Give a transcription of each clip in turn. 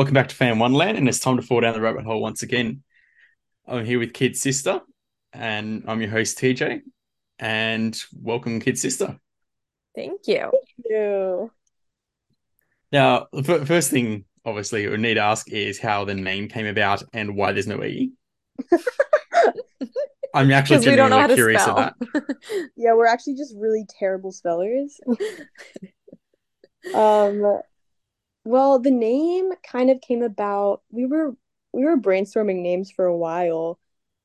Welcome back to Fan Wonderland, and it's time to fall down the rabbit hole once again. I'm here with Kid Sistr, and I'm your host TJ. And welcome, Kid Sistr. Thank you. Ew. Now, the fir- first thing, obviously, we need to ask is how the name came about and why there's no E. I'm actually Because don't know how genuinely curious spell. of that. Yeah, we're actually just really terrible spellers. um, well, the name kind of came about. We were we were brainstorming names for a while,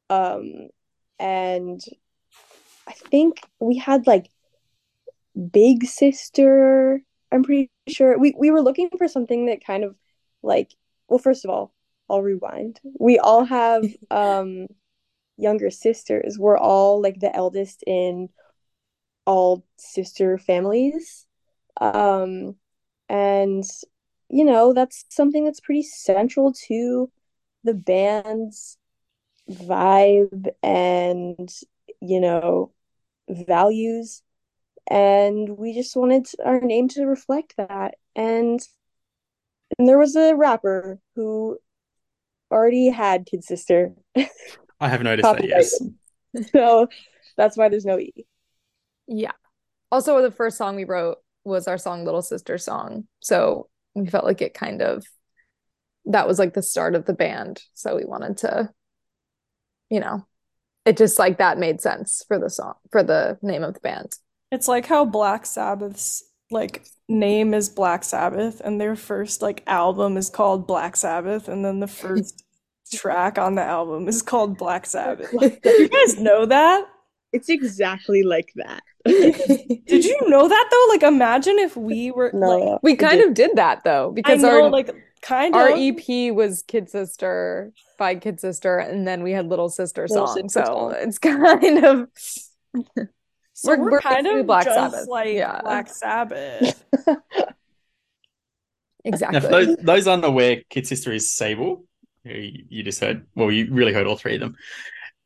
um, and I think we had like Big Sister. I'm pretty sure we we were looking for something that kind of like. Well, first of all, I'll rewind. We all have um younger sisters. We're all like the eldest in all sister families. Um, and you know, that's something that's pretty central to the band's vibe and you know, values. And we just wanted our name to reflect that. And and there was a rapper who already had Kid Sister. I have noticed that, yes. So that's why there's no E. Yeah. Also, the first song we wrote was our song Little Sister Song. So we felt like it kind of that was like the start of the band. So we wanted to, you know, it just like that made sense for the song for the name of the band. It's like how Black Sabbath's like name is Black Sabbath and their first like album is called Black Sabbath and then the first track on the album is called Black Sabbath. Like you guys know that? It's exactly like that. Did you know that though? Like imagine if we were No, like We kind did. of did that though I because know our like kind of our of EP was Kid Sistr by Kid Sistr, and then we had Little Sister Little Song. Sister so Song. it's kind of so we're- we're, we're kind of Black just Sabbath. like Yeah. Black Sabbath. exactly. Now, for those, those unaware, Kid Sistr is Sable, who you you just heard. Well, you really heard all three of them.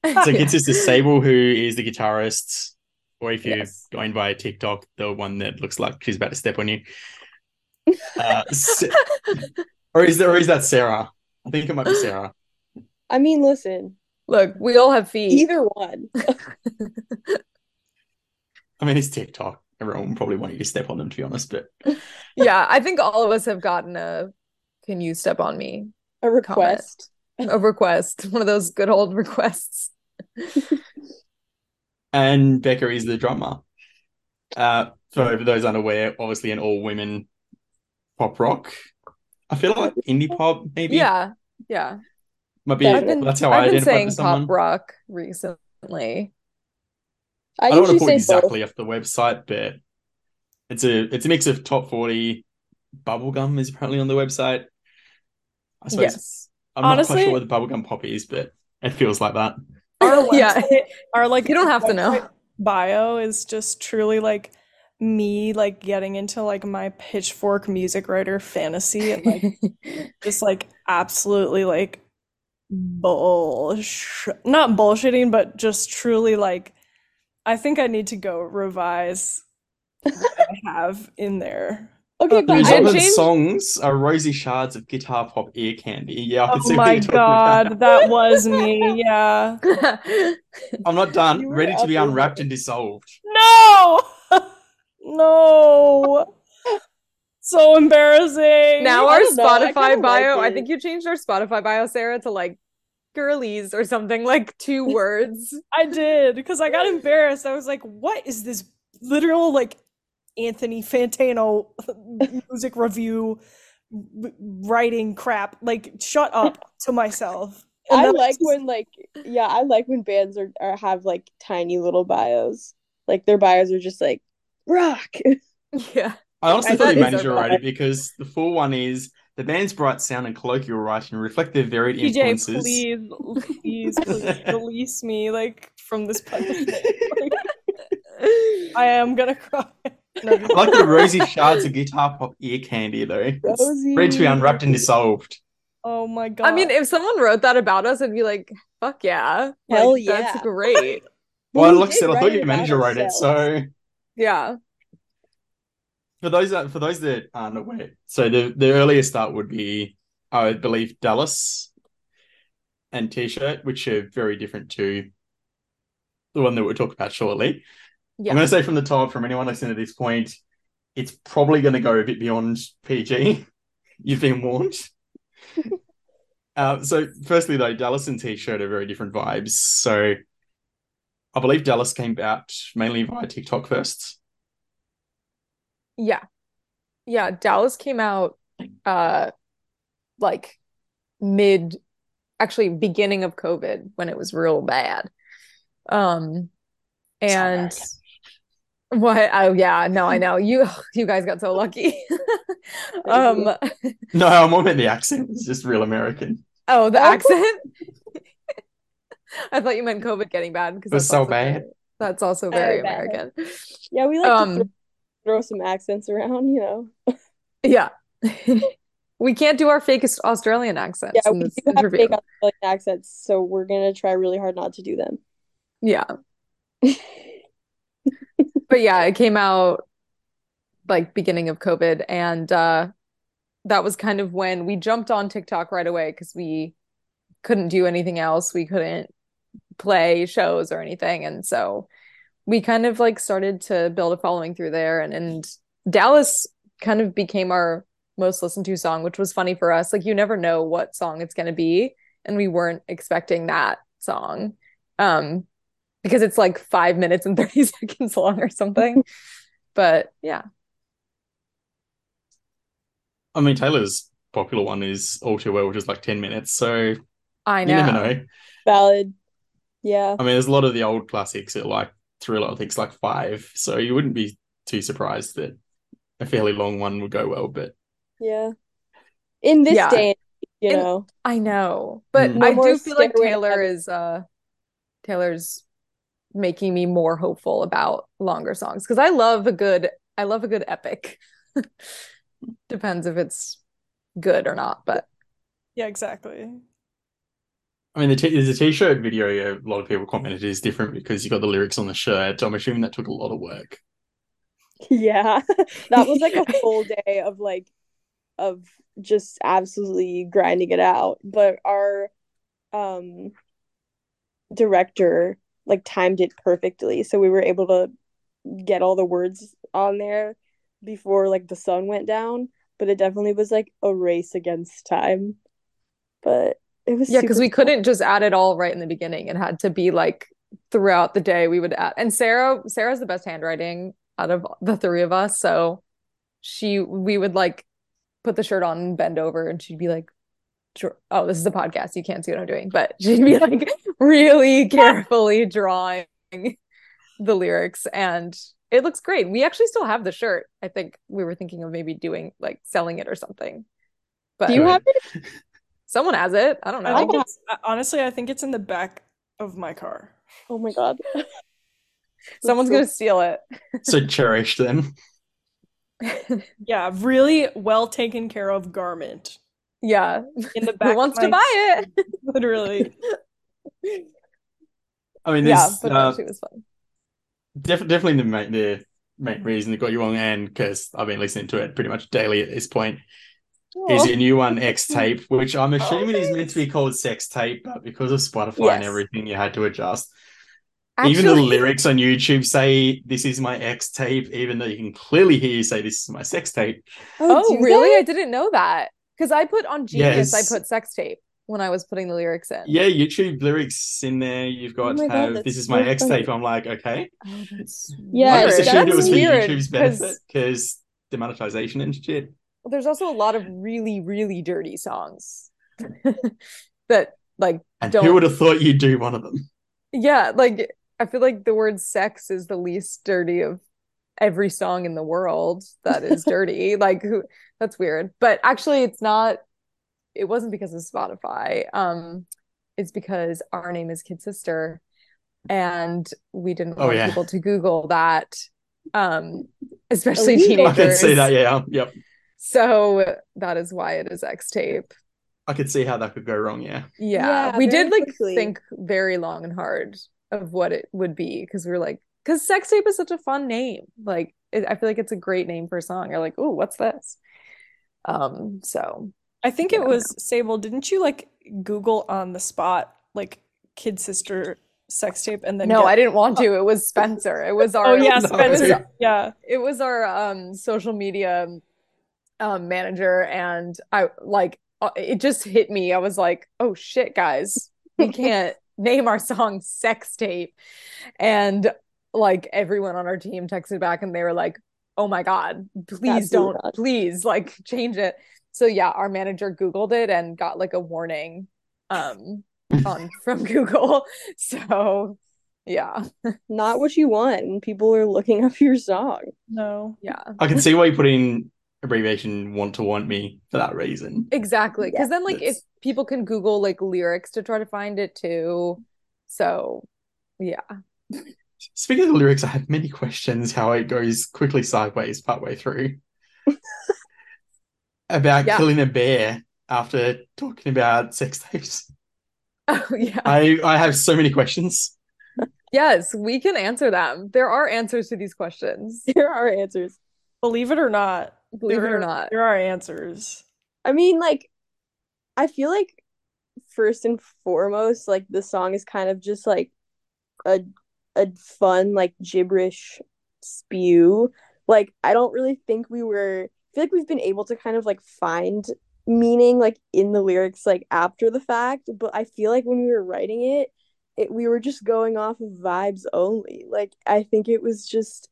So Kid Sistr Sable, who is the guitarist, or if you're Yes. going by TikTok, the one that looks like she's about to step on you. Uh, Sa- or is there, or is that Sarah? I think it might be Sarah. I mean, listen, Look, we all have feet. either one. I mean, it's TikTok. Everyone will probably want you to step on them, to be honest. But Yeah, I think all of us have gotten a "Can you step on me?" A request. A request, one of those good old requests. and Becca is the drummer. Uh, so for those unaware, obviously an all-women pop rock. I feel like indie pop, maybe. Yeah, yeah. might be. I've been that's how I I've been saying someone. pop rock recently. I I don't want to put exactly off the website, but it's a it's a mix of top forty. Bubblegum is apparently on the website. I suppose Yes. I'm not quite Honestly- sure what the bubblegum pop is, but it feels like that. Our Yeah. website, our like You don't have to know. bio is just truly like me like getting into like my pitchfork music writer fantasy and like just like absolutely like bullsh not bullshitting but just truly like I think I need to go revise what I have in there. Okay, but Whose other changed- songs are rosy shards of guitar pop ear candy. Yeah, I can see Oh what my you're about. god, that was me. Yeah. I'm not done. Ready to be unwrapped there. and dissolved. No! No! So embarrassing. now I our don't I kinda Spotify like bio, I think you changed our Spotify bio, Sarah, to like girlies or something, like two words. I did because I got embarrassed. I was like, what is this literal like Anthony Fantano music review writing crap? Like, shut up to myself. And I like just- when like yeah, I like when bands are, are have like tiny little bios. Like their bios are just like rock. Yeah. I honestly I thought thought you it managed to a write it because the full one is the band's bright sound and colloquial writing reflect their varied TJ, influences. please, please, please release me like from this punishment. Like, I am gonna cry. No, like the rosy shards of guitar pop ear candy though. It's Rosie. ready to be unwrapped and dissolved. Oh my god. I mean, if someone wrote that about us, I'd be like, fuck yeah. Hell Like, That's yeah. great. Well, We like I did said, I thought it your about manager wrote it. So Yeah. for those that for those that aren't aware, so the the earlier start would be I believe Dallas and T-shirt, which are very different to the one that we'll talk about shortly. Yeah. I'm going to say from the top, from anyone listening to this point, it's probably going to go a bit beyond PG. You've been warned. uh, so, firstly, though, Dallas and T-shirt are very different vibes. So, I believe Dallas came out mainly via TikTok first. Yeah. Yeah, Dallas came out uh like mid actually beginning of COVID when it was real bad. Um and what oh yeah, no, I know. You you guys got so lucky. um No, I'm more about the accent. It's just real American. oh the Oh. accent. I thought you meant COVID getting bad because It was so bad. very- that's also very Oh. American. Yeah, we like to Um throw, throw some accents around, you know. yeah. we can't do our fakest Australian accents Yeah, in we this do have interview. fake Australian accents, so we're gonna try really hard not to do them. Yeah. But yeah, it came out like beginning of COVID and uh that was kind of when we jumped on TikTok right away because we couldn't do anything else. We couldn't play shows or anything. And so we kind of like started to build a following through there and and Dallas kind of became our most listened to song, which was funny for us. Like you never know what song it's going to be and we weren't expecting that song. Um because it's like 5 minutes and 30 seconds long or something. But yeah. I mean, Taylor's popular one is All Too Well, which is like 10 minutes. So I you never know. know. Valid. Yeah. I mean, there's a lot of the old classics that like Thriller, I think it's like five. So you wouldn't be too surprised that a fairly long one would go well. But Yeah. In this Yeah. day, you In- know. I know, but Mm. I do feel like Taylor is uh Taylor's making me more hopeful about longer songs because I love a good I love a good epic. Depends if it's good or not, but Yeah, exactly. I mean, the t- there's a t-shirt video. A lot of people commented is different because you got the lyrics on the shirt. I'm assuming that took a lot of work. Yeah. That was like a full day of like of just absolutely grinding it out. But our um director like timed it perfectly. So we were able to get all the words on there before like the sun went down. But it definitely was like a race against time. But it was yeah, because we couldn't just add it all right in the beginning. It had to be like throughout the day we would add. And Sarah, Sarah's the best handwriting out of the three of us. So she, we would like put the shirt on and bend over, and she'd be like, "Oh, this is a podcast. You can't see what I'm doing," but she'd be like really carefully drawing the lyrics, and it looks great. We actually still have the shirt. I think we were thinking of maybe doing like selling it or something. But Do you have it? someone has it. I don't I know. think it's uh, honestly, I think it's in the back of my car. Oh my god. Someone's gonna steal it. So cherish them. Yeah, really well taken care of garment Yeah. in the back. Who wants to buy it? Literally. I mean, Yeah, there's but uh, no, she was fun. def- definitely the main the main reason that got you on, and because I've been listening to it pretty much daily at this point, is Aw. your new one X Tape, which I'm assuming is meant to be called Sex Tape, but because of Spotify and everything, you had to adjust. even the lyrics on YouTube say this is my X tape, even though you can clearly hear you say this is my sex tape. Oh, do really? they? I didn't know that. Because I put on Genius, Yes. I put sex tape when I was putting the lyrics in. Yeah, YouTube lyrics in there. You've oh got Oh my God, have this is my so X funny. tape. I'm like, okay. Oh, Yeah, I weird. just assumed it That's was for weird, YouTube's 'cause benefit because demonetization and shit. There's also a lot of really, really dirty songs that like And Don't- who would have thought you'd do one of them? yeah, like I feel like the word sex is the least dirty of every song in the world that is dirty. Like who that's weird. But actually it's not it wasn't because of Spotify. Um it's because our name is Kid Sistr and we didn't Oh, want yeah. people to Google that. Um especially Illegal. I can teenagers. see that. Yeah, yep. So that is why it is X tape. I could see how that could go wrong. Yeah. Yeah, Yeah, we did like quickly. think very long and hard of what it would be because we were like, because sex tape is such a fun name. Like, it, I feel like it's a great name for a song. You're like, oh, what's this? Um, so I think it Yeah. was Sable. Didn't you like Google on the spot like kid sister sex tape and then No, get I didn't want to. It was Spencer. It was our Oh yeah. Spencer. Yeah. it was our um social media um manager and I like uh, it just hit me. I was like, "Oh shit, guys. We can't name our song Sex Tape." And like everyone on our team texted back and they were like, "Oh my God, please Absolutely don't not. please like change it." So yeah, our manager googled it and got like a warning um on from Google. So yeah. Not what you want. And people are looking up your song. No. Yeah. I can see why you put in abbreviation want to want me for that reason. Exactly. Because then, like, if people can Google like lyrics to try to find it too. So, yeah. Speaking of the lyrics, I have many questions how it goes quickly sideways partway through. About Yeah. killing a bear after talking about sex tapes. Oh, yeah. I, I have so many questions. Yes, we can answer them. There are answers to these questions, There are answers. Believe it or not, believe it or are- not. there are answers. I mean, like, I feel like first and foremost, like the song is kind of just like a a fun, like gibberish spew. Like, I don't really think we were I feel like we've been able to kind of like find meaning like in the lyrics like after the fact, but I feel like when we were writing it, it we were just going off of vibes only. Like I think it was just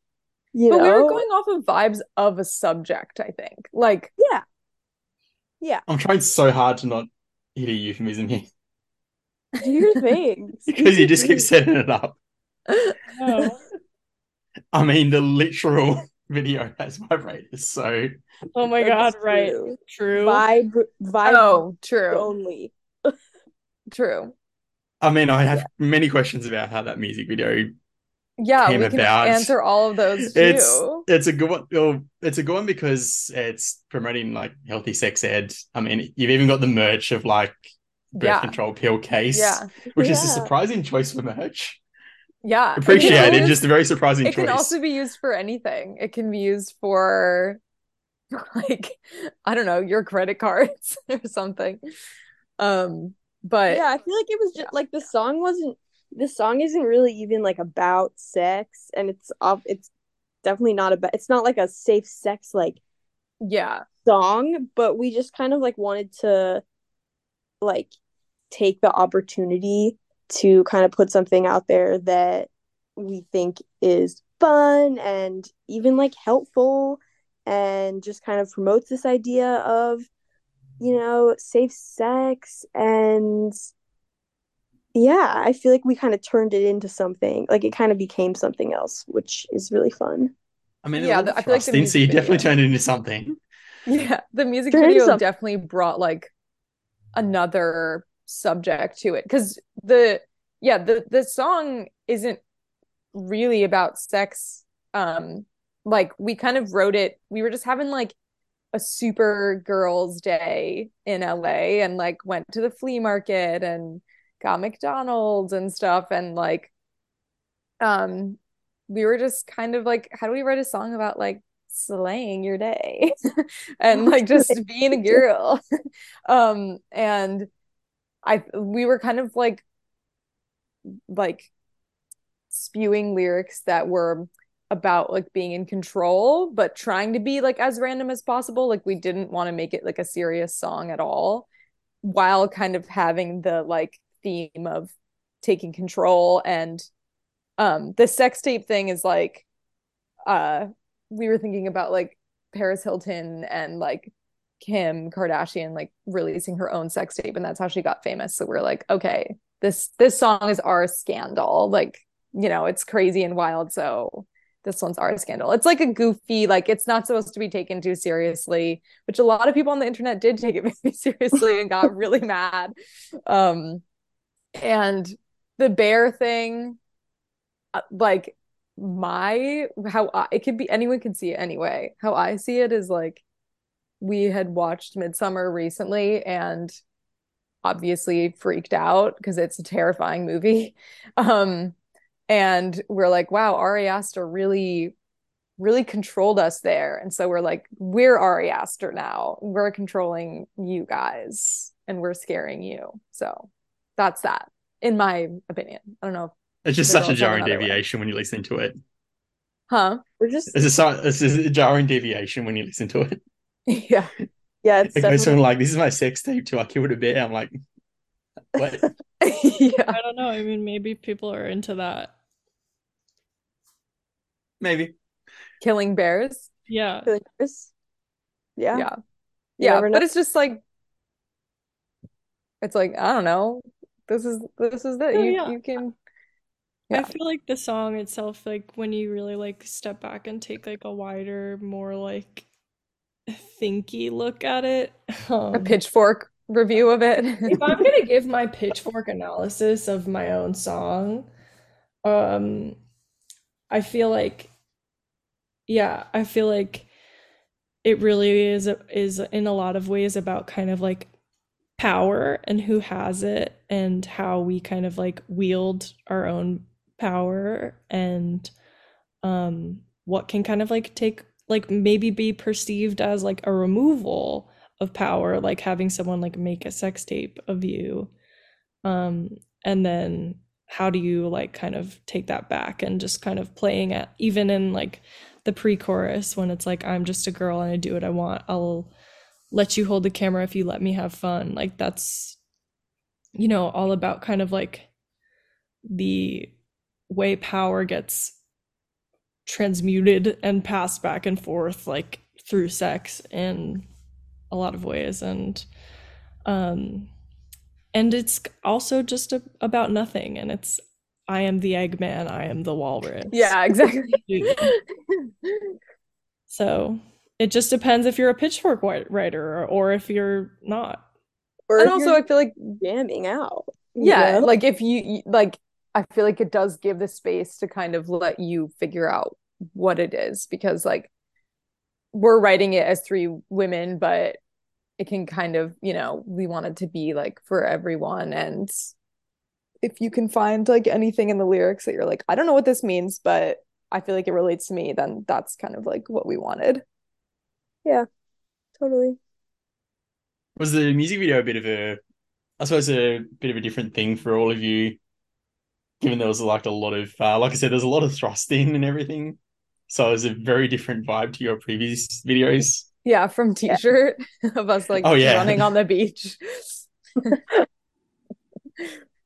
you But know we were going off of vibes of a subject, I think. Like, yeah. Yeah. I'm trying so hard to not hit a euphemism here Do your thing. because you just keep setting it up. Oh. I mean, the literal video has vibrators, so Oh my That's God, right. true. True. Vibe vibe oh, true, only. true. I mean, I have many questions about how that music video. Yeah, Came we can about. answer all of those It's too. it's it's a good one. Well, it's a good one because it's promoting like healthy sex ed. I mean, you've even got the merch of like birth Yeah. control pill case, Yeah, which is a surprising choice for merch. Yeah. It can Appreciated, always- just a very surprising choice. it can also be used for anything. It can be used for like I don't know, your credit cards or something. Um, but Yeah, I feel like it was just like the song wasn't the song isn't really even like about sex and it's off it's definitely not about it's not like a safe sex like yeah, song, but we just kind of like wanted to like take the opportunity to kind of put something out there that we think is fun and even like helpful and just kind of promotes this idea of you know safe sex and yeah i feel like we kind of turned it into something like it kind of became something else which is really fun I mean, Yeah, yeah, the- I feel like the thrusting, so you music definitely video- turned it into something. yeah. The music There is video some- definitely brought like another subject to it because the yeah the the song isn't really about sex. Um, like we kind of wrote it. We were just having like a super girls' day in LA and like went to the flea market and got McDonald's and stuff and like um we were just kind of like how do we write a song about like slaying your day and like just being a girl um and I we were kind of like like spewing lyrics that were about like being in control but trying to be like as random as possible. Like we didn't want to make it like a serious song at all while kind of having the like theme of taking control. And um the sex tape thing is like uh we were thinking about like Paris Hilton and like Kim Kardashian like releasing her own sex tape and that's how she got famous. So we're like okay this this song is our scandal. Like you know it's crazy and wild. So this one's our scandal. It's like a goofy like it's not supposed to be taken too seriously which a lot of people on the internet did take it very seriously and got really mad. Um and the bear thing uh, like my how I, it could be anyone can see it anyway. How i see it is like we had watched Midsommar recently and obviously freaked out because it's a terrifying movie um and we're like wow Ari Aster really really controlled us there. And so we're like, we're Ari Aster now. We're controlling you guys and we're scaring you. So that's that, in my opinion. I don't know. It's just such a jarring another way. deviation when you listen to it. Huh? We're just It's a, it's a jarring deviation when you listen to it. Yeah. yeah, it's It goes from like, this is my sex tape to I killed a bear. I'm like, what? yeah. I don't know. I mean, maybe people are into that. Maybe. Killing bears. Yeah. killers. Yeah. Yeah. You Yeah. But it's just like, it's like, I don't know. This is, this is that Oh, you, yeah. you can, I feel like the song itself, like when you really like step back and take like a wider, more like thinky look at it. a Um, pitchfork review of it. if I'm gonna give my pitchfork analysis of my own song, um, I feel like, yeah, I feel like it really is is in a lot of ways about kind of like power and who has it and how we kind of like wield our own power and um what can kind of like take like maybe be perceived as like a removal of power like having someone like make a sex tape of you. Um and then how do you like kind of take that back and just kind of playing at even in like the pre-chorus when it's like I'm just a girl and I do what I want. I'll let you hold the camera if you let me have fun. Like that's you know all about kind of like the way power gets transmuted and passed back and forth like through sex in a lot of ways and um and it's also just a, about nothing and it's i am the eggman i am the walrus yeah, exactly. so it just depends if you're a pitchfork writer or, or if you're not Or and also I feel like jamming out. you yeah, like if you you- like I feel like it does give the space to kind of let you figure out what it is because like we're writing it as three women, but it can kind of, you know, we want it to be like for everyone and if you can find like anything in the lyrics that you're like, I don't know what this means, but I feel like it relates to me, then that's kind of like what we wanted. Yeah, totally. Was the music video a bit of a, I suppose, a bit of a different thing for all of you, given there was like a lot of, uh, like I said, there's a lot of thrust in and everything. So it was a very different vibe to your previous videos. Yeah, from t-shirt of us like Oh, yeah. running on the beach.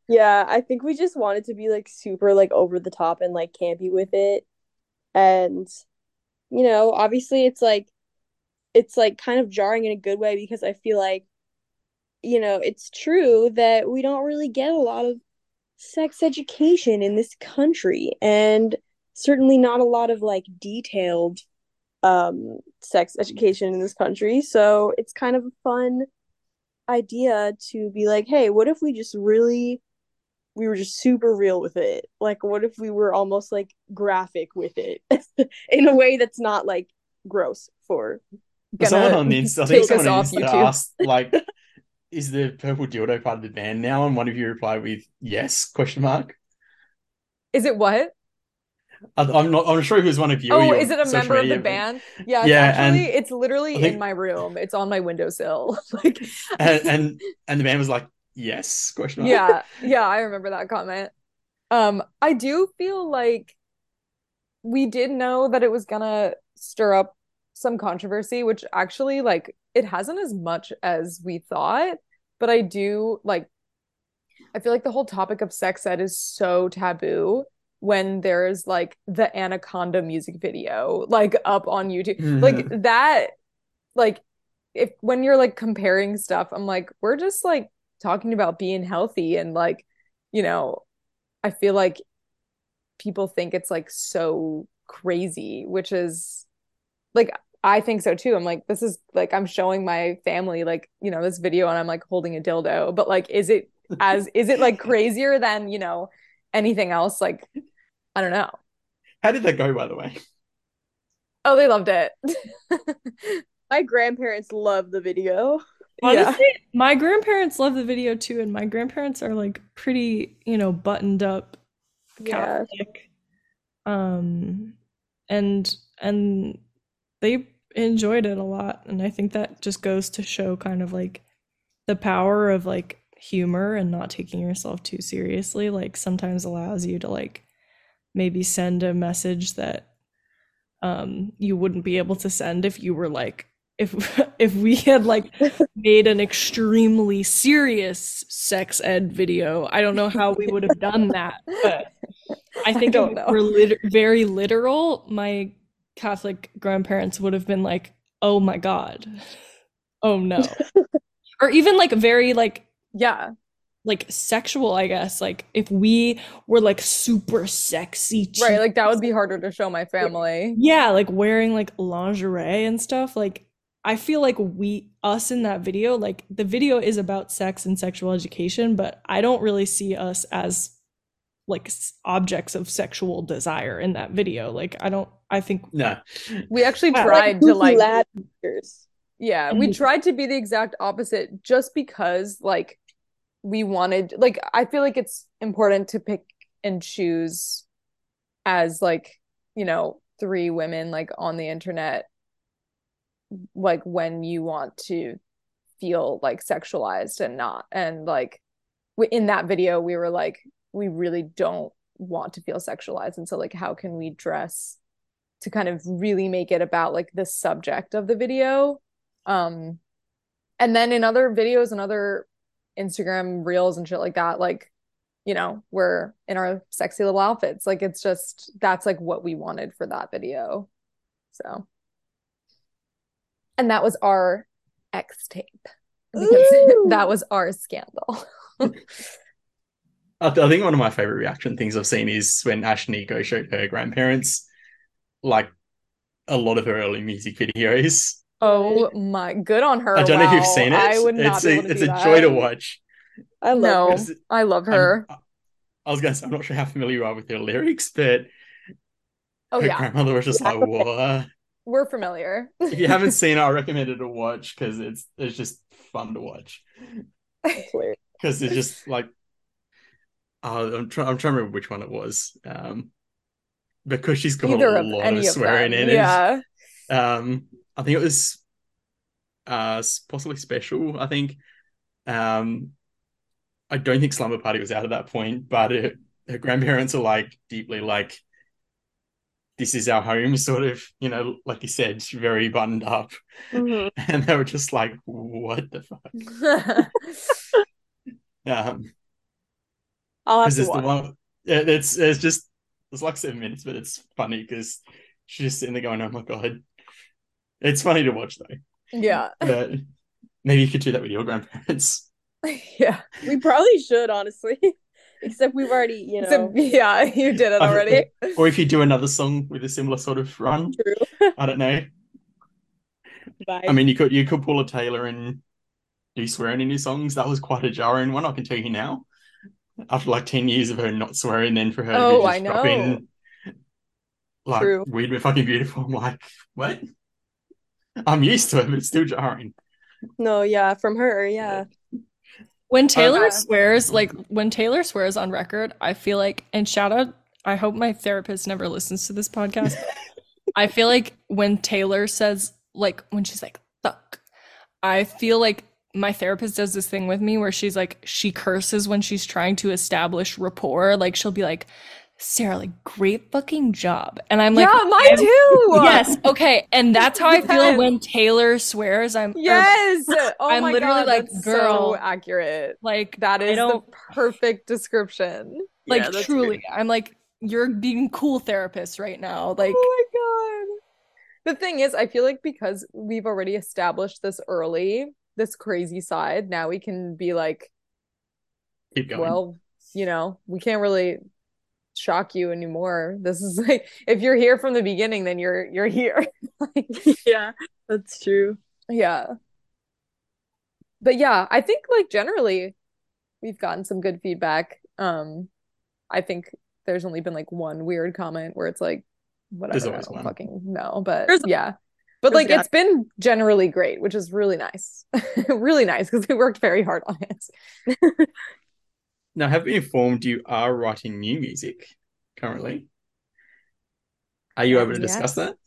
Yeah, I think we just wanted to be like super like over the top and like campy with it. And you know, obviously it's like it's like kind of jarring in a good way because I feel like you know, it's true that we don't really get a lot of sex education in this country and certainly not a lot of like detailed um sex education in this country. So it's kind of a fun idea to be like, hey, what if we just really we were just super real with it. Like, what if we were almost like graphic with it in a way that's not like gross for someone on the Insta, I take think us someone on Insta YouTube. asked, like, is the purple dildo part of the band now? And one of you replied with yes, question mark. Is it what? I, I'm not, I'm sure it was one of you. Oh, is it a member of the band? Yeah, it's Yeah, actually and it's literally think- in my room. It's on my windowsill. Like And, and, and the band was like, yes, question mark. yeah, yeah, I remember that comment. Um, I do feel like we did know that it was gonna stir up some controversy, which actually like it hasn't as much as we thought, but I do like I feel like the whole topic of sex ed is so taboo when there's like the Anaconda music video like up on YouTube. Like mm-hmm. that like if when you're like comparing stuff, I'm like we're just like talking about being healthy and like, you know, I feel like people think it's like so crazy, which is like I think so too. I'm like, this is like I'm showing my family like, you know, this video and I'm like holding a dildo, but like is it as is it like crazier than, you know, anything else? Like, I don't know. How did that go, by the way? Oh, they loved it. my grandparents love the video. Yeah. My grandparents love the video too, and my grandparents are like pretty, you know, buttoned up Catholic. Yeah. Um, and and they enjoyed it a lot. And I think that just goes to show kind of like the power of like humor and not taking yourself too seriously. Like sometimes allows you to like maybe send a message that um you wouldn't be able to send if you were like if if we had like made an extremely serious sex ed video i don't know how we would have done that but i think know. we're lit- very literal my catholic grandparents would have been like oh my god oh no or even like very like Yeah. like sexual i guess like if we were like super sexy Right. Like that would be harder to show my family. yeah, like wearing like lingerie and stuff. Like I feel like we us in that video, like the video is about sex and sexual education, but I don't really see us as like objects of sexual desire in that video. Like I don't I think No. We actually Yeah. tried to like lad pictures. Yeah, we Mhm. tried to be the exact opposite just because like we wanted like I feel like it's important to pick and choose as like, you know, three women like on the internet like when you want to feel like sexualized and not and like w- in that video we were like we really don't want to feel sexualized and so like how can we dress to kind of really make it about like the subject of the video. Um and then in other videos and other Instagram reels and shit like that like you know we're in our sexy little outfits. Like it's just that's like what we wanted for that video. So. And that was our X tape. That was our scandal. I, think one of my favorite reaction things I've seen is when Ashnikko showed her grandparents like a lot of her early music videos. oh my good on her I don't know if you've seen it. I would not it's be a able to it's do a that. joy to watch. I love no her. I love I'm- her I was gonna say I'm not sure how familiar you are with her lyrics, but oh her yeah grandmother was just like, "Whoa." we're familiar If you haven't seen it, I recommend it to watch because it's it's just fun to watch. It's. Because it's just like uh, I'm trying I'm trying to remember which one it was. Um because she's got either a lot of of swearing them in it. yeah Um, I think it was uh possibly special. I think. Um, I don't think Slumber Party was out at that point, but it, her grandparents are like deeply like, this is our home, sort of. You know, like you said, very buttoned up, Mhm. and they were just like, what the fuck. Um, I'll have to it's the watch. one. Yeah, it's it's just it's like seven minutes, but it's funny because she's just sitting there going, "Oh my god." It's funny to watch though. yeah But maybe you could do that with your grandparents. yeah We probably should, honestly. Except we've already, you know, So, yeah you did it already Or if you do another song with a similar sort of run. true. I don't know. Bye. I mean, you could you could pull a Taylor and do swearing in your songs. That was quite a jarring one. I can tell you now. After like ten years of her not swearing, then for her to Oh, be I just dropping know. like True. weird but fucking beautiful. I'm like, what? I'm used to it, but it's still jarring. no, yeah, from her, yeah. When Taylor Okay. swears, like when Taylor swears on record, I feel like, and shout out, I hope my therapist never listens to this podcast. I feel like when Taylor says, like, when she's like, fuck, I feel like my therapist does this thing with me where she's like, she curses when she's trying to establish rapport. Like, she'll be like, Sarah, like, great fucking job. And I'm like, yeah mine I'm- too yes, okay. And that's how I feel Yes. when Taylor swears. I'm, or, yes oh I'm my literally God, like, that's girl, so accurate like, that is the perfect description like Yeah, truly good. i'm like you're being cool therapist right now oh like oh my god the thing is i feel like because we've already established this early this crazy side now we can be like Keep going. well you know we can't really shock you anymore this is like if you're here from the beginning then you're you're here like yeah, that's true. yeah but yeah i think like generally we've gotten some good feedback um i think there's only been like one weird comment where it's like whatever There's I always don't one. fucking no, but There's- yeah but like it's been generally great which is really nice really nice because we worked very hard on it Now, have been informed you are writing new music currently. Are you Uh, able to discuss that?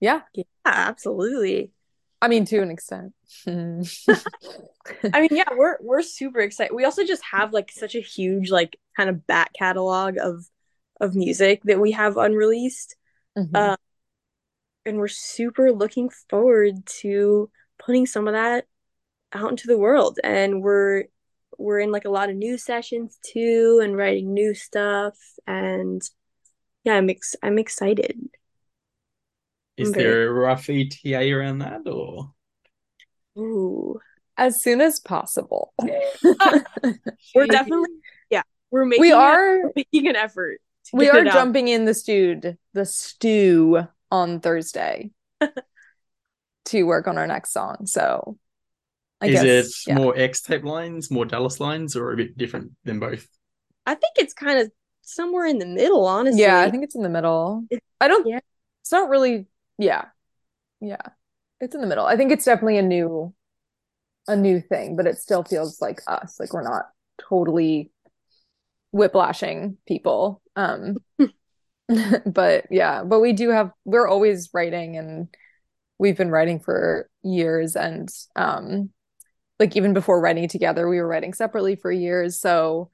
Yeah. Yeah, absolutely. I mean, to an extent. I mean, yeah, we're we're super excited. We also just have like such a huge like kind of back catalog of of music that we have unreleased. Mhm. Uh, and we're super looking forward to putting some of that out into the world. And we're we're in like a lot of new sessions too and writing new stuff and yeah, I'm ex I'm excited. Is I'm very- there a rough ETA around that, or Ooh. as soon as possible. We're definitely yeah, we're making we are we're making an effort. we are it out. jumping in the stewed the stew on Thursday to work on our next song. So I is guess it yeah. more X tape lines, more Dallas lines, or a bit different than both? I think it's kind of somewhere in the middle, honestly. Yeah, I think it's in the middle. It- I don't yeah. it's not really yeah. Yeah. It's in the middle. I think it's definitely a new a new thing, but it still feels like us. Like we're not totally whiplashing people. Um but yeah, but we do have we're always writing and we've been writing for years and um like even before writing together, we were writing separately for years. So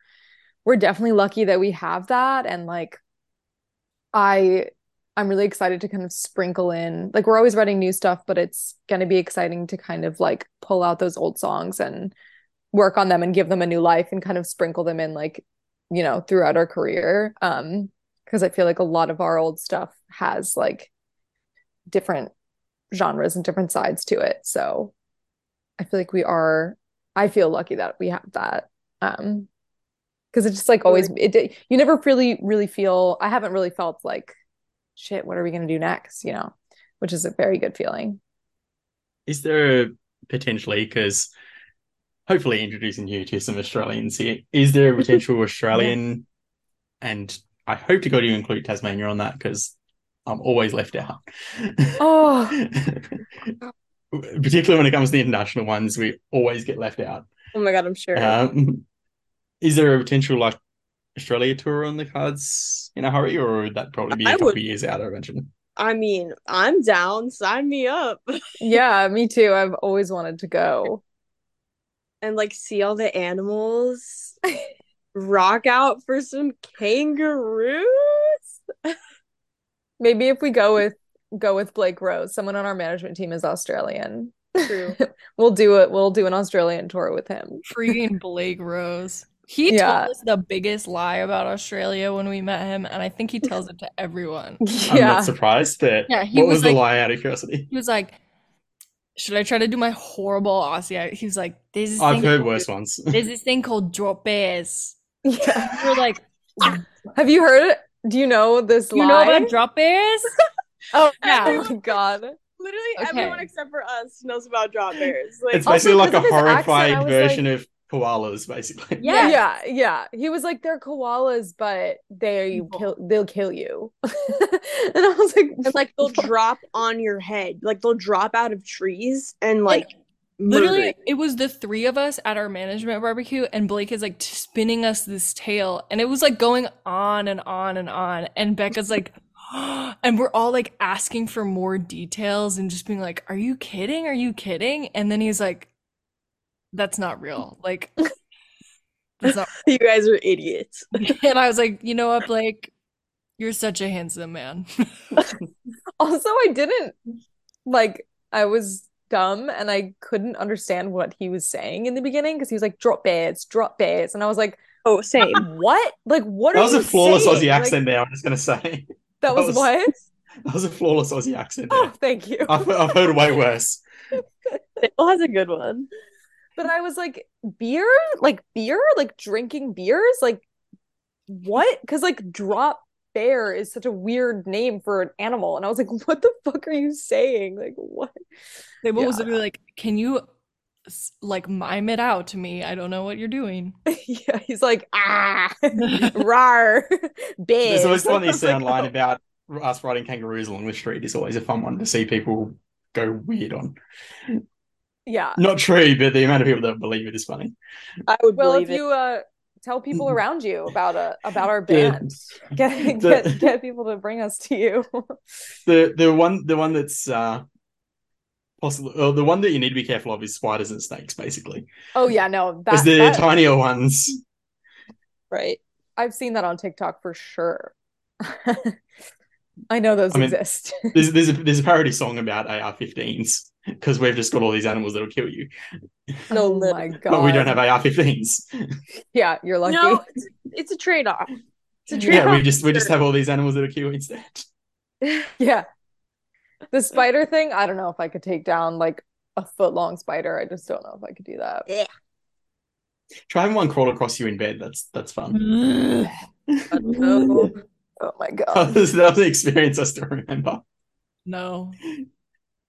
we're definitely lucky that we have that and like I I'm really excited to kind of sprinkle in like we're always writing new stuff, but it's going to be exciting to kind of like pull out those old songs and work on them and give them a new life and kind of sprinkle them in like you know throughout our career um because I feel like a lot of our old stuff has like different genres and different sides to it. So I feel like we are I feel lucky that we have that um because it's just like always it you never really really feel I haven't really felt like shit what are we going to do next you know which is a very good feeling Is there potentially because hopefully introducing you to some Australians here? Is there a potential Australian? And I hope to God you include Tasmania on that because I'm always left out. Oh. Particularly when it comes to the international ones, we always get left out. Oh my god, I'm sure. Um, is there a potential like Australia tour on the cards in a hurry, or would that probably be a I couple would- of years out? I imagine. I mean, I'm down. Sign me up. yeah me too I've always wanted to go and like see all the animals rock out for some kangaroos. maybe if we go with go with Blake Rose someone on our management team is Australian True. we'll do it we'll do an Australian tour with him Freaking Blake Rose. He Yeah. told us the biggest lie about Australia when we met him, and I think he tells it to everyone. I'm not surprised. that. Yeah, he what was was, the lie out of curiosity? He was like, "Should I try to do my horrible Aussie?" accent?" He was like, "There's this I've heard called- worse ones. There's this thing called drop bears." Yeah we're like, have you heard it do you know this "You know lie about drop bears?" oh Yeah. my god Literally Okay. everyone except for us knows about drop bears. Like It's basically like a because of his accent, horrified version like- of koalas, basically. Yeah. Yeah, yeah. He was like, they're koalas, but they Evil. kill they'll kill you. and I was like, and like they'll drop on your head. Like they'll drop out of trees and like Literally, it was the three of us at our management barbecue, and Blake is like spinning us this tale, and it was like going on and on and on. And Becca's like, and we're all like asking for more details and just being like, "Are you kidding? Are you kidding?" And then he's like, "That's not real. Like, that's not." You guys are idiots. and I was like, "You know what, Blake? You're such a handsome man." also I didn't like I was dumb and I couldn't understand what he was saying in the beginning because he was like, drop bears, drop bears. And I was like, Oh, same. what? Like, what That are was a flawless saying? Aussie Like, accent there, I'm just going to say. that was was- what? That was a flawless Aussie accent Oh, thank you. I've, I've heard way worse. Dale was a good one. But I was like, beer? Like beer? Like drinking beers? Like what? Because like drop bear is such a weird name for an animal. And I was like, what the fuck are you saying? Like what? Abel was Yeah. literally like, "Can you like mime it out to me? I don't know what you're doing." yeah, he's like, ah, rar, bear. There's always one of these I like, line oh. about us riding kangaroos along the street is always a fun one to see people go weird on. Yeah. Not true, but the amount of people that believe it is funny. I would Well, believe if it. you uh tell people around you about a about our The- band. Get the- get get people to bring us to you. the the one the one that's uh possible the one that you need to be careful of is spiders and snakes basically oh yeah, no, because that, the that tinier ones Right. I've seen that on TikTok for sure. I know those I mean, exist. there's there's a, there's a parody song about AR-15s because we've just got all these animals that'll kill you No, oh my god. but we don't have AR-15s Yeah, you're lucky. No, it's, it's a trade off. It's a trade yeah we just we just have all these animals that'll kill instead Yeah. The spider thing, I don't know if I could take down like a foot long spider. I just don't know if I could do that. try having one crawl across you in bed that's that's fun. Oh, oh my that god. was that was the experience I still remember No.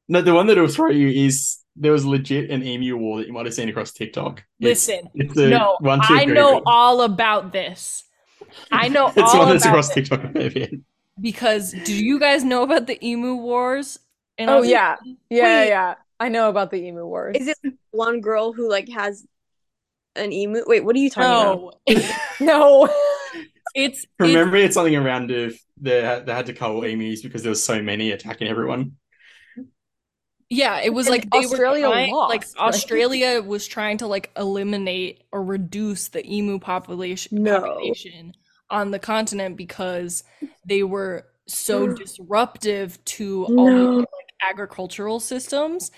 No the one that'll throw you is there was legit an emu war that you might have seen across TikTok It's- Listen, it's a no, one to I know Google. all about this. I know it's all one that's about across this TikTok a fair bit. because do you guys know about the emu wars? in Oh Australia? yeah. Yeah, Wait. yeah. I know about the emu wars. Is it one girl who like has an emu? Wait, what are you talking about? No, No. it's it's Remember, it's something around if they had, they had to cull emus because there was so many attacking everyone. Yeah, it was And like they Australia were trying, like right? Australia was trying to like eliminate or reduce the emu population No. population on the continent because they were so disruptive to all No. the like agricultural systems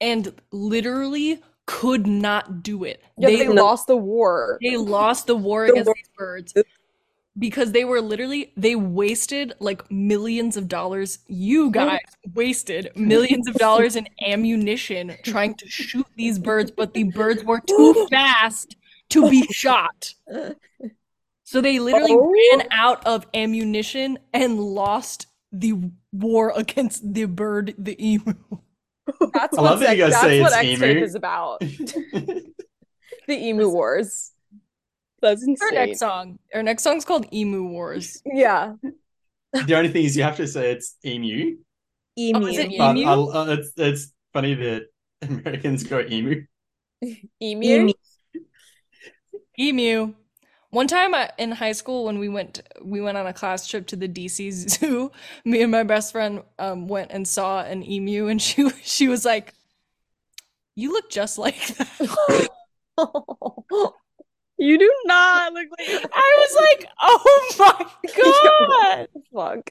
and literally could not do it. Yeah, they they lost the war. they lost the war The against war- these birds because they were literally they wasted like millions of dollars you guys wasted millions of dollars in ammunition trying to shoot these birds but the birds were too fast to be shot so they literally Oh. ran out of ammunition and lost the war against the bird the emu That's I love what that you X- guys that's say what it's emu. is about. The emu wars. That's our insane. next song our next song's called emu wars Yeah. the only thing is, you have to say it's emu. Emu. Oh, is it Emu? I, uh, it's it's funny that Americans go emu. Emu. Emu. Emu. One time I, in high school when we went we went on a class trip to the DC Zoo, me and my best friend um, went and saw an emu and she she was like, "You look just like that." You do not look like I was like, "Oh my god." Fuck.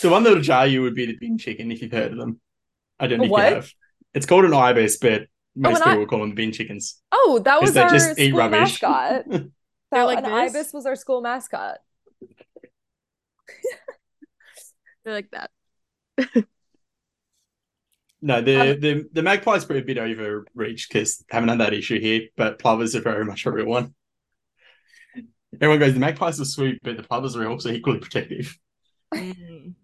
The one that'll jar you would be the bin chicken if you've heard of them. I don't know if What? you have. It's called an ibis, but most an i- people call them bin chickens. Oh, that was our just eat school rubbish? mascot. They're That, like an this? ibis was our school mascot. They're like that. No, the, Um, the the magpie's a bit overreached because haven't had that issue here, but plovers are very much a real one. Everyone goes, the magpies are sweet, but the plovers are also equally protective. Mm.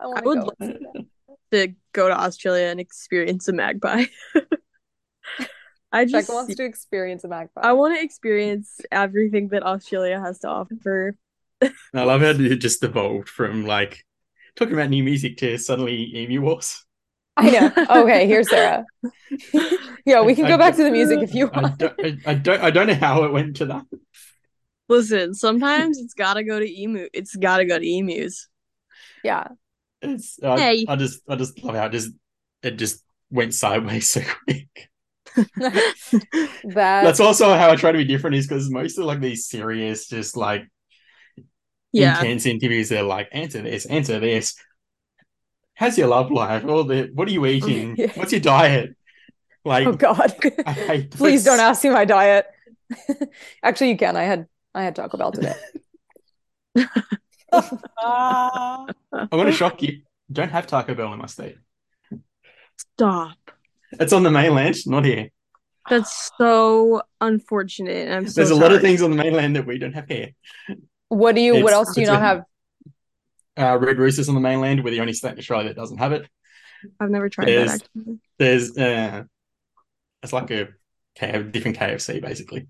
I I would to love to go to Australia and experience a magpie. I just Becca wants to experience a magpie. I want to experience everything that Australia has to offer. I love how it just evolved from like talking about new music to suddenly emu wars. I know. Okay, here's Sarah. yeah, we can I- go I back to the music if you I want. don't, I, I don't I don't know how it went to that. Listen, sometimes it's gotta go to emu. It's gotta go to emus. Yeah. It's I, Hey. I just I just love how it just it just went sideways so quick. That That's also how I try to be different is because most of like these serious, just like Yeah. intense interviews, they're like, answer this, answer this. How's your love life? All the what are you eating? Yeah. What's your diet? Like oh god. I hate Please don't ask me my diet. Actually, you can. I had I had Taco Bell today. I'm gonna shock you. Don't have Taco Bell in my state. Stop. It's on the mainland, not here. That's so unfortunate. I'm so There's a lot of things on the mainland that we don't have here. What do you? what else do you not a- have? Uh, Red Roosters on the mainland. We're the only state in Australia that doesn't have it. I've never tried There's- that actually. There's uh, it's like a K- different KFC basically.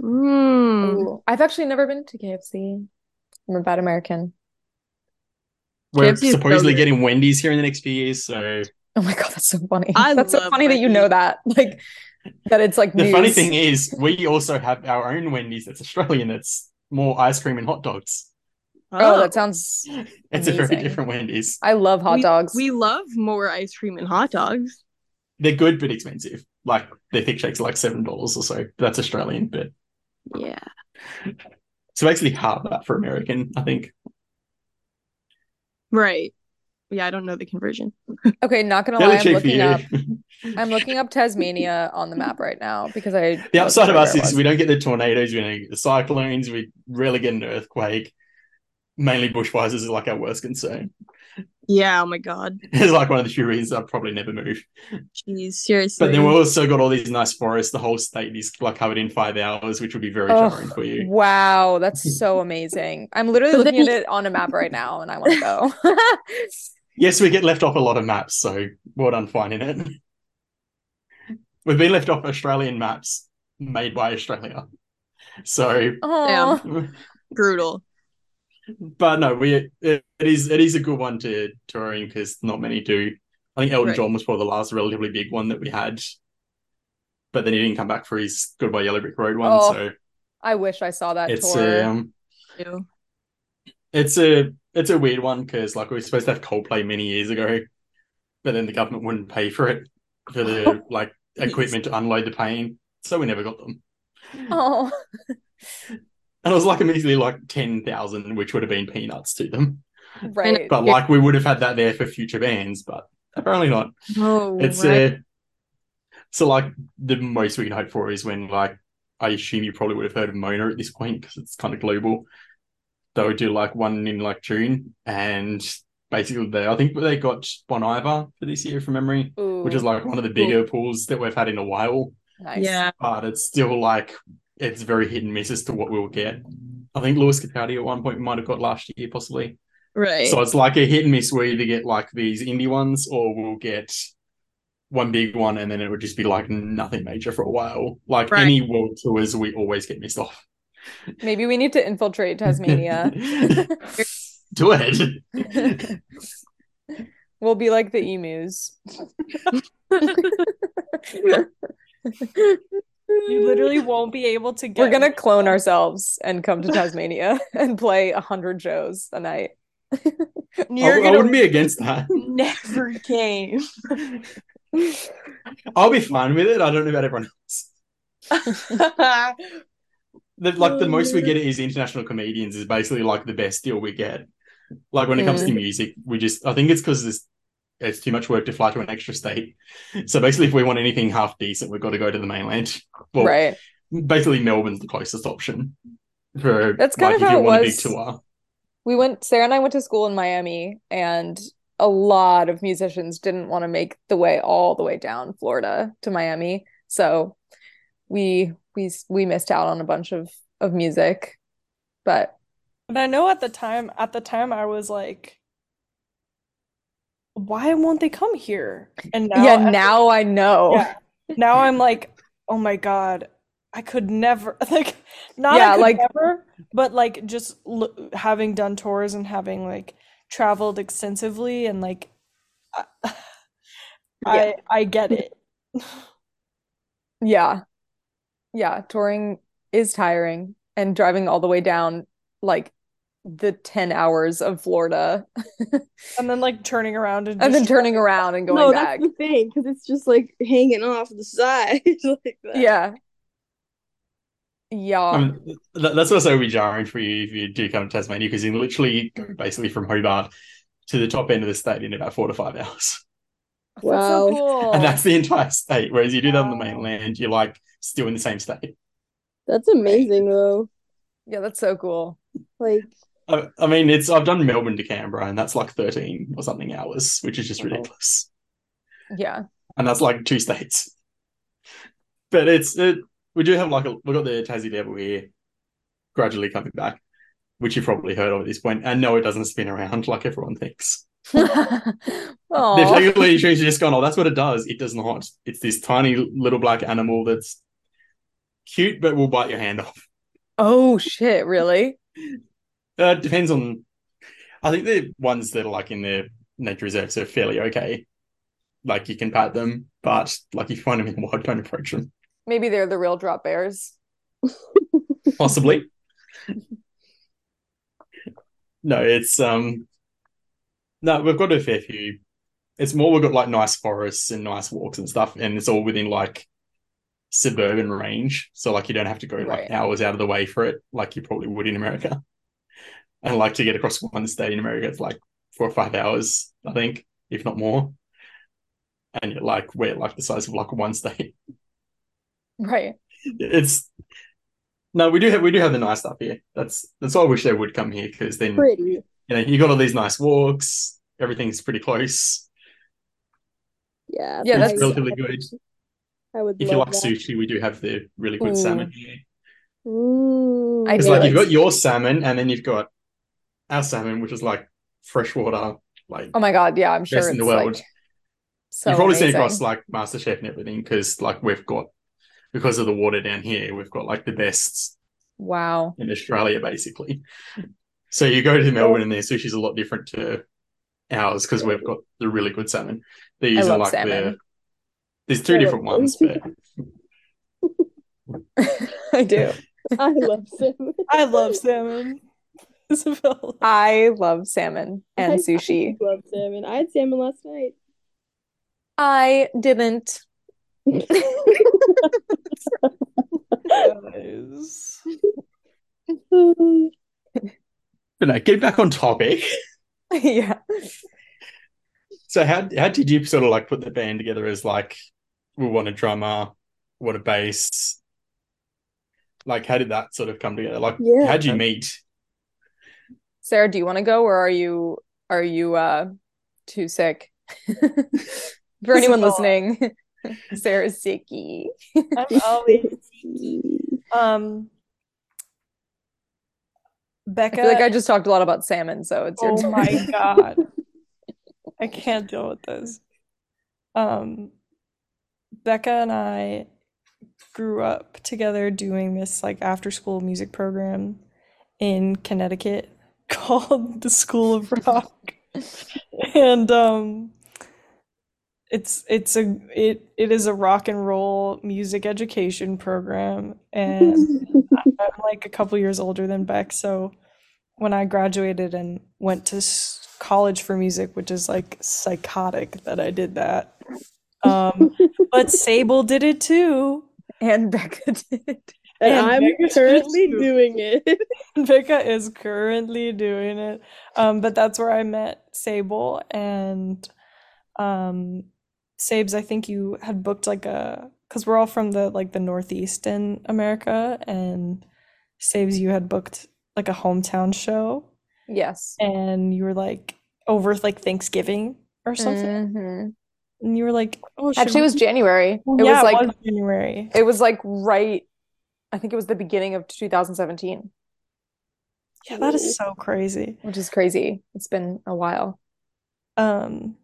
Mm. Ooh, I've actually never been to KFC. I'm a bad American. We're KFC is so supposedly getting Wendy's here in the next few years, so Oh my god, that's so funny. I that's so love funny that you know that. Like, that it's like The funny thing is, we also have our own Wendy's that's Australian. That's more ice cream and hot dogs. Oh, that oh. sounds. It's a very different Wendy's. I love hot we, dogs. We love more ice cream and hot dogs. They're good but expensive. Like their thick shakes are like seven dollars or so. That's Australian, but Yeah. so basically half that for American, I think. Right. Yeah, I don't know the conversion. Okay, not gonna lie, I'm cheap for looking you. up. I'm looking up Tasmania on the map right now because I. The upside of us sure where it is was. we don't get the tornadoes, we don't get the cyclones, we rarely get an earthquake. Mainly bushfires is like our worst concern. Yeah, oh my God. It's like one of the few reasons I'd probably never move. Jeez, seriously. But then we've also got all these nice forests. The whole state is like covered in five hours, which would be very Oh, jarring for you. Wow, that's so amazing. I'm literally looking at it on a map right now and I want to go. Yes, we get left off a lot of maps, so well done finding it. We've been left off Australian maps made by Australia. So, Brutal. But no, we it, it is it is a good one to touring because not many do. I think Elton Right. John was probably the last relatively big one that we had, but then he didn't come back for his Goodbye Yellow Brick Road one. Oh, so I wish I saw that it's tour. um Ew. it's a it's a weird one because like we were supposed to have Coldplay many years ago, but then the government wouldn't pay for it for the like equipment to unload the plane, so we never got them. Oh, And it was like immediately like ten thousand, which would have been peanuts to them. right. But like we would have had that there for future bands, but apparently not. Oh, It's right. uh so like the most we can hope for is when like I assume you probably would have heard of Mona at this point because it's kind of global. They would do like one in like June, and basically they I think they got Bon Iver for this year from memory, which is like one of the bigger pools that we've had in a while. nice. yeah. But it's still like it's very hit and miss as to what we'll get. I think Lewis Capaldi at one point might have got last year, possibly. Right. So it's like a hit and miss. We either get like these indie ones, or we'll get one big one, and then it would just be like nothing major for a while. Like Right. any world tours, we always get missed off. Maybe we need to infiltrate Tasmania. Do it. we'll be like the emus. You literally won't be able to get. We're gonna clone ourselves and come to Tasmania and play a hundred shows a night. I, You're I gonna wouldn't be against that. never came. I'll be fine with it. I don't know about everyone else. The, like the Oh, most we get is international comedians is basically like the best deal we get. Like when it comes to mm. music, we just I think it's because it's it's too much work to fly to an extra state. So basically, if we want anything half decent, we've got to go to the mainland. Well, right. basically Melbourne's the closest option for That's kind like of how it want a big was. We went, Sarah and I went to school in Miami, and a lot of musicians didn't want to make the way all the way down Florida to Miami. So we we we missed out on a bunch of of music. But And I know at the time, at the time, I was like, why won't they come here? And now, yeah, now I know. yeah, now I'm like, oh my God, I could never, like, not Yeah, I like- never, but like just l having done tours and having like traveled extensively and like, I, I, I get it. Yeah. Yeah, touring is tiring and driving all the way down like the 10 hours of Florida And then like turning around and and then turning around and going no, back. that's the thing, because it's just like hanging off the side like that. Yeah. Yeah. I mean, that's also be jarring for you if you do come to Tasmania because you literally go basically from Hobart to the top end of the state in about four to five hours. That's so Wow. cool. And that's the entire state. Whereas you do that on the mainland, you're like still in the same state. That's amazing though. Yeah, that's so cool. Like, I, I mean, it's I've done Melbourne to Canberra, and that's like 13 or something hours, which is just Wow. ridiculous. Yeah. And that's like two states. But it's it, we do have like a we've got the Tassie Devil here gradually coming back, which you've probably heard of at this point. And no, it doesn't spin around like everyone thinks. They've technically just gone, oh, that's what it does. It does not. It's this tiny little black animal that's cute but will bite your hand off. Oh shit, really? Uh, it depends on. I think the ones that are like in the nature reserves are fairly okay. Like you can pat them, but like if you find them in the wild, don't approach them. Maybe they're the real drop bears. possibly. no, it's um no, we've got a fair few. It's more we've got like nice forests and nice walks and stuff, and it's all within like suburban range. So like you don't have to go like Right. hours out of the way for it, like you probably would in America. And like to get across one state in America, it's like four or five hours, I think, if not more. And like we're like the size of like one state. Right. It's no, we do have we do have the nice stuff here. That's that's why I wish they would come here because then Pretty. you know you got all these nice walks. Everything's pretty close. Yeah. Yeah, that's- It's relatively good. I would If you like that. sushi, we do have the really good Ooh. salmon here. Mm. I It's like like you've got your salmon, and then you've got our salmon, which is like freshwater. Like Oh my God. Yeah, I'm sure Best it's in the world. like so you've probably seen amazing. across like MasterChef and everything, because like we've got because of the water down here, we've got like the best Wow. in Australia, basically. So you go to Melbourne and their sushi's a lot different to ours because we've got the really good salmon. These are I using love like the there's two I different ones, salmon. but I do. I love salmon. I love salmon. Isabel. I love salmon and I sushi. love salmon. I had salmon last night. I didn't. Guys. but no, get back on topic. yeah. So how how did you sort of like put the band together as like we want a drummer, we want a bass? Like how did that sort of come together? Like Yeah. how'd you meet? Sarah, do you want to go or are you are you uh too sick? For anyone listening, Sarah's sicky. I'm always sicky. um I Becca. feel like I just talked a lot about salmon, so it's your oh turn. my god. I can't deal with this. Um Becca and I grew up together doing this like after school music program in Connecticut called the School of Rock. And um it's it's a it it is a rock and roll music education program and I'm like a couple years older than Beck, so when I graduated and went to college for music, which is like psychotic that I did that. Um, but Sable did it too. And Becca did. And And I'm currently doing it. Becca is currently doing it. Um, but that's where I met Sable and um Sabes, I think you had booked like a because we're all from the like the Northeast in America and Sabes, you had booked like a hometown show Yes. and you were like over like Thanksgiving or something. Mhm. And you were like, oh, Actually, it was January. It yeah, was like it was January. it was like right I think it was the beginning of 2017, Yeah, that is so crazy. which is crazy. It's been a while. Um,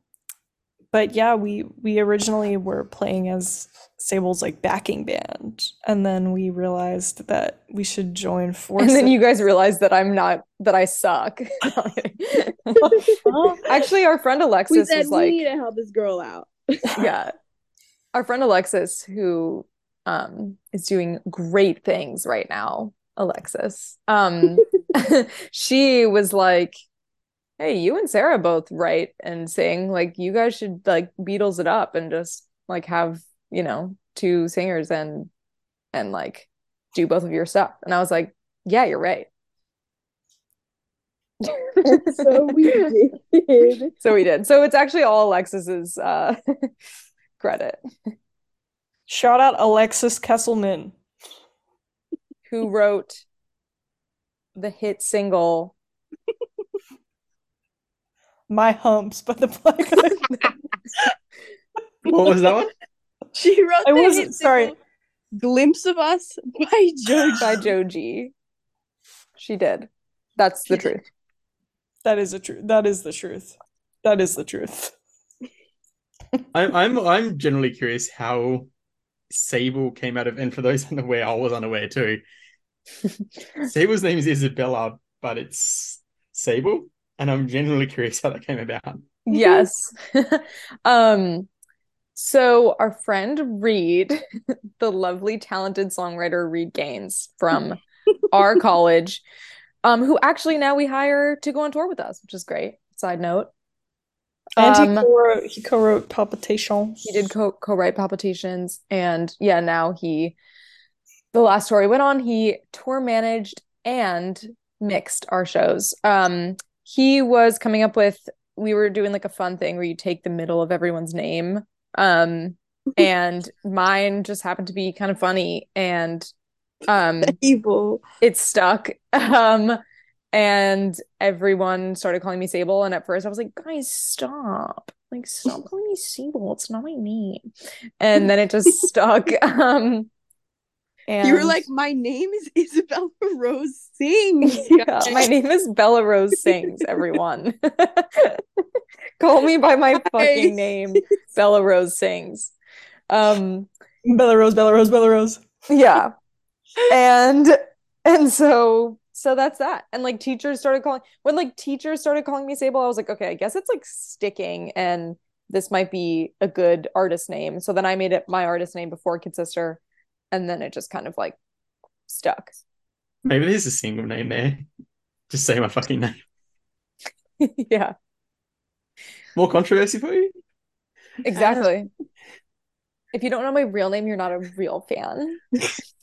but yeah, we we originally were playing as Sable's like backing band, and then we realized that we should join forces. And then you guys realized that I'm not that I suck. Actually, our friend We Alexis said was we like need to help this girl out. yeah. Our friend Alexis, who um is doing great things right now, Alexis. Um she was like, Hey, you and Sarah both write and sing. Like you guys should like Beatles it up and just like have, you know, two singers and and like do both of your stuff. And I was like, Yeah, you're right. so we did. So we did. So it's actually all Alexis's uh credit. Shout out Alexis Kesselman. who wrote the hit single My humps, but the black Eyed What was that one? She wrote I the wasn't- hit sorry. single, Glimpse of Us by Joe by Joji. She did. That's the truth. That is a truth. That is the truth. That is the truth. I'm I'm I'm generally curious how Sable came out of, and for those unaware, I was unaware too. Sable's name is Isabella, but it's Sable, and I'm genuinely curious how that came about. Yes. Um So our friend Reed, the lovely, talented songwriter Reed Gaines from our college, um, who actually now we hire to go on tour with us, which is great. Side note. And he Um, co-wrote, he co-wrote Palpitations. He did co co-write Palpitations, and yeah, now he the last tour he went on, he tour managed and mixed our shows. Um, he was coming up with we were doing like a fun thing where you take the middle of everyone's name. Um, and mine just happened to be kind of funny and um Evil. it stuck. Um, and everyone started calling me Sable. And at first I was like, guys, stop. Like, stop calling me Sable. It's not my name. And then it just stuck. Um, and You were like, my name is Isabella Rose Sings. yeah, my name is Bella Rose Sings, everyone. Call me by my fucking name, Bella Rose Sings. Um, Bella Rose, Bella Rose, Bella Rose. yeah and and so so that's that and like teachers started calling when like teachers started calling me sable i was like okay i guess it's like sticking and this might be a good artist name so then i made it my artist name before Kid Sistr and then it just kind of like stuck Maybe there's a single name there. Eh? Just say my fucking name. yeah More controversy for you? exactly if you don't know my real name you're not a real fan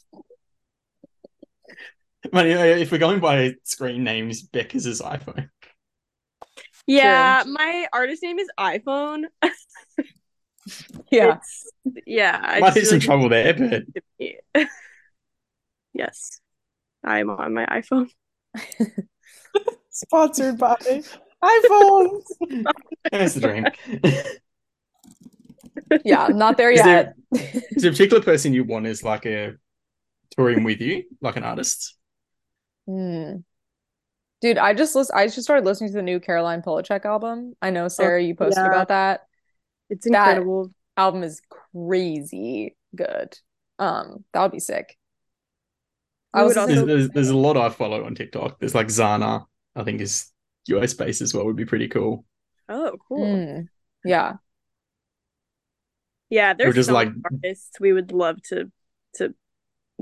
But if we're going by screen names, Becca's is his iPhone. Yeah, my artist name is iPhone. yeah It's, yeah. I Might be some really- trouble there, but yes. I'm on my iPhone. Sponsored by iPhones. that's the dream. yeah not there Is yet there- Is there a particular person you want as like a touring with you, like an artist? Hmm. Dude, I just list I just started listening to the new Caroline Polachek album. I know, Sarah, you posted yeah. about that. It's That- incredible. Album is crazy good. Um, that would be sick. I was would listening- also- There's, there's, there's a lot I follow on TikTok. There's like Zana, I think is US based as well, would be pretty cool. Oh, cool. Hmm. Yeah. Yeah, there's just so like- artists we would love to to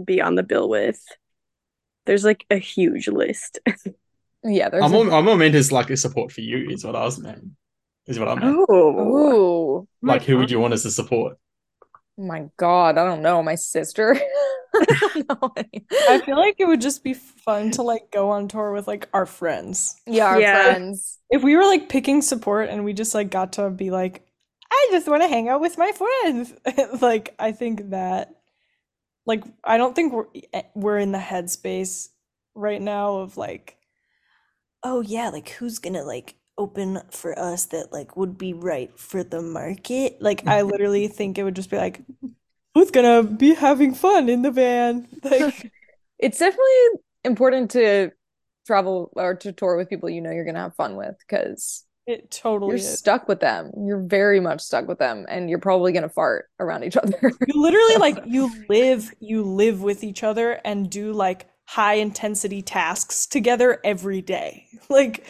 be on the bill with. There's like a huge list. Yeah, there's I'm a- more, I'm more meant as like a support for you, is what I was meant. Is what I meant. Oh, Ooh, like, who would you want as a support? my God, I don't know. My sister. I don't know any- I feel like it would just be fun to like go on tour with like our friends. Yeah, our Yeah. friends. If we were like picking support and we just like got to be like, I just want to hang out with my friends. like I think that like I don't think we're eh, we're in the headspace right now of like oh yeah, like who's gonna like open for us that like would be right for the market? Like I literally think it would just be like who's gonna be having fun in the van? Like It's definitely important to travel or to tour with people you know you're gonna have fun with because it totally you're is. stuck with them. You're very much stuck with them, and you're probably gonna fart around each other. You literally like you live you live with each other and do like high intensity tasks together every day. Like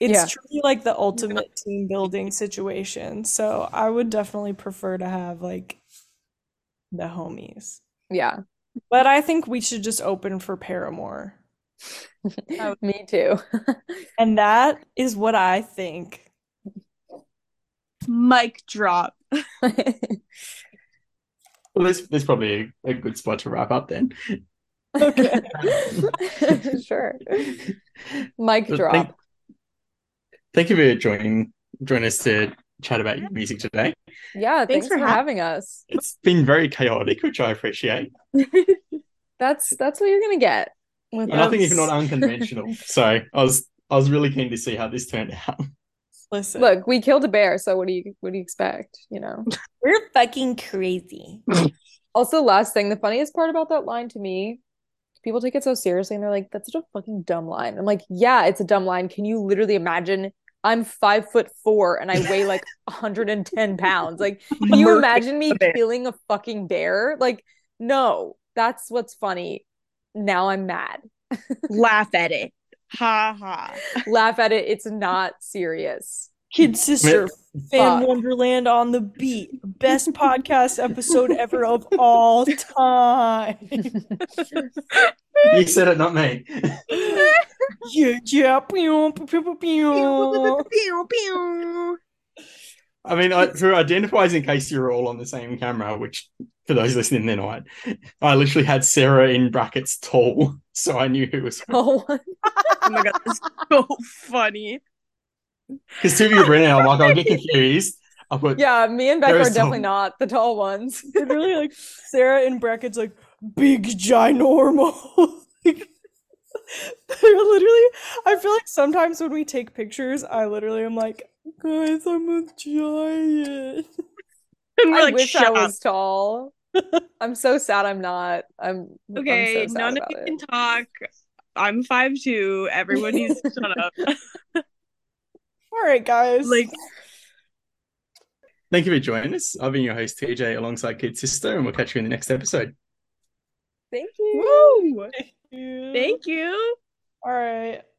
it's Yeah. truly like the ultimate team building situation. So I would definitely prefer to have like the homies. Yeah, But I think we should just open for Paramore. me too. And that is what I think. mic drop. Well, there's, there's probably a, a good spot to wrap up then. Okay. Um, sure. Mic But drop. Thank, thank you for joining join us to chat about your music today. Yeah, thanks, Thanks for for having us. It's been very chaotic, which I appreciate. That's that's what you're gonna get with Nothing us. if not unconventional. so I was I was really keen to see how this turned out. Listen. Look, we killed a bear, so what do you what do you expect? You know. we're fucking crazy. Also, last thing, the funniest part about that line to me, people take it so seriously and they're like, that's such a fucking dumb line. I'm like, yeah, it's a dumb line. Can you literally imagine? I'm five foot four and I weigh like 110 pounds. Like, can you imagine me a killing a fucking bear? Like, no, that's what's funny. Now I'm mad. Laugh at it. Ha ha. Laugh at it. It's not serious. Kid Sistr, Fan Fuck. Wonderland on the Beat, best podcast episode ever of all time. You said it, not me. Yeah, yeah, pew, pew, pew, pew, pew. I mean, I, for identifiers, in case you're all on the same camera, which for those listening, they're not. I literally had Sarah in brackets tall, so I knew who was. Oh, Oh my god, that's so funny. Because two of you are Brennan, I'm like, I'll get confused. I'll put yeah, me and Becca There are definitely some- not the tall ones. They're literally, like Sarah in brackets, like big ginormal. like, they're literally. I feel like sometimes when we take pictures, I literally am like, guys, I'm a giant. And we're I like, wish I shut up. was tall. I'm so sad I'm not. I'm I'm Okay, so sad none of about you it. can talk. I'm five two. Everyone needs to shut up. All right, guys. Like, Thank you for joining us. I've been your host, TJ, alongside Kid Sistr, and we'll catch you in the next episode. Thank you. woo! Thank you. All right.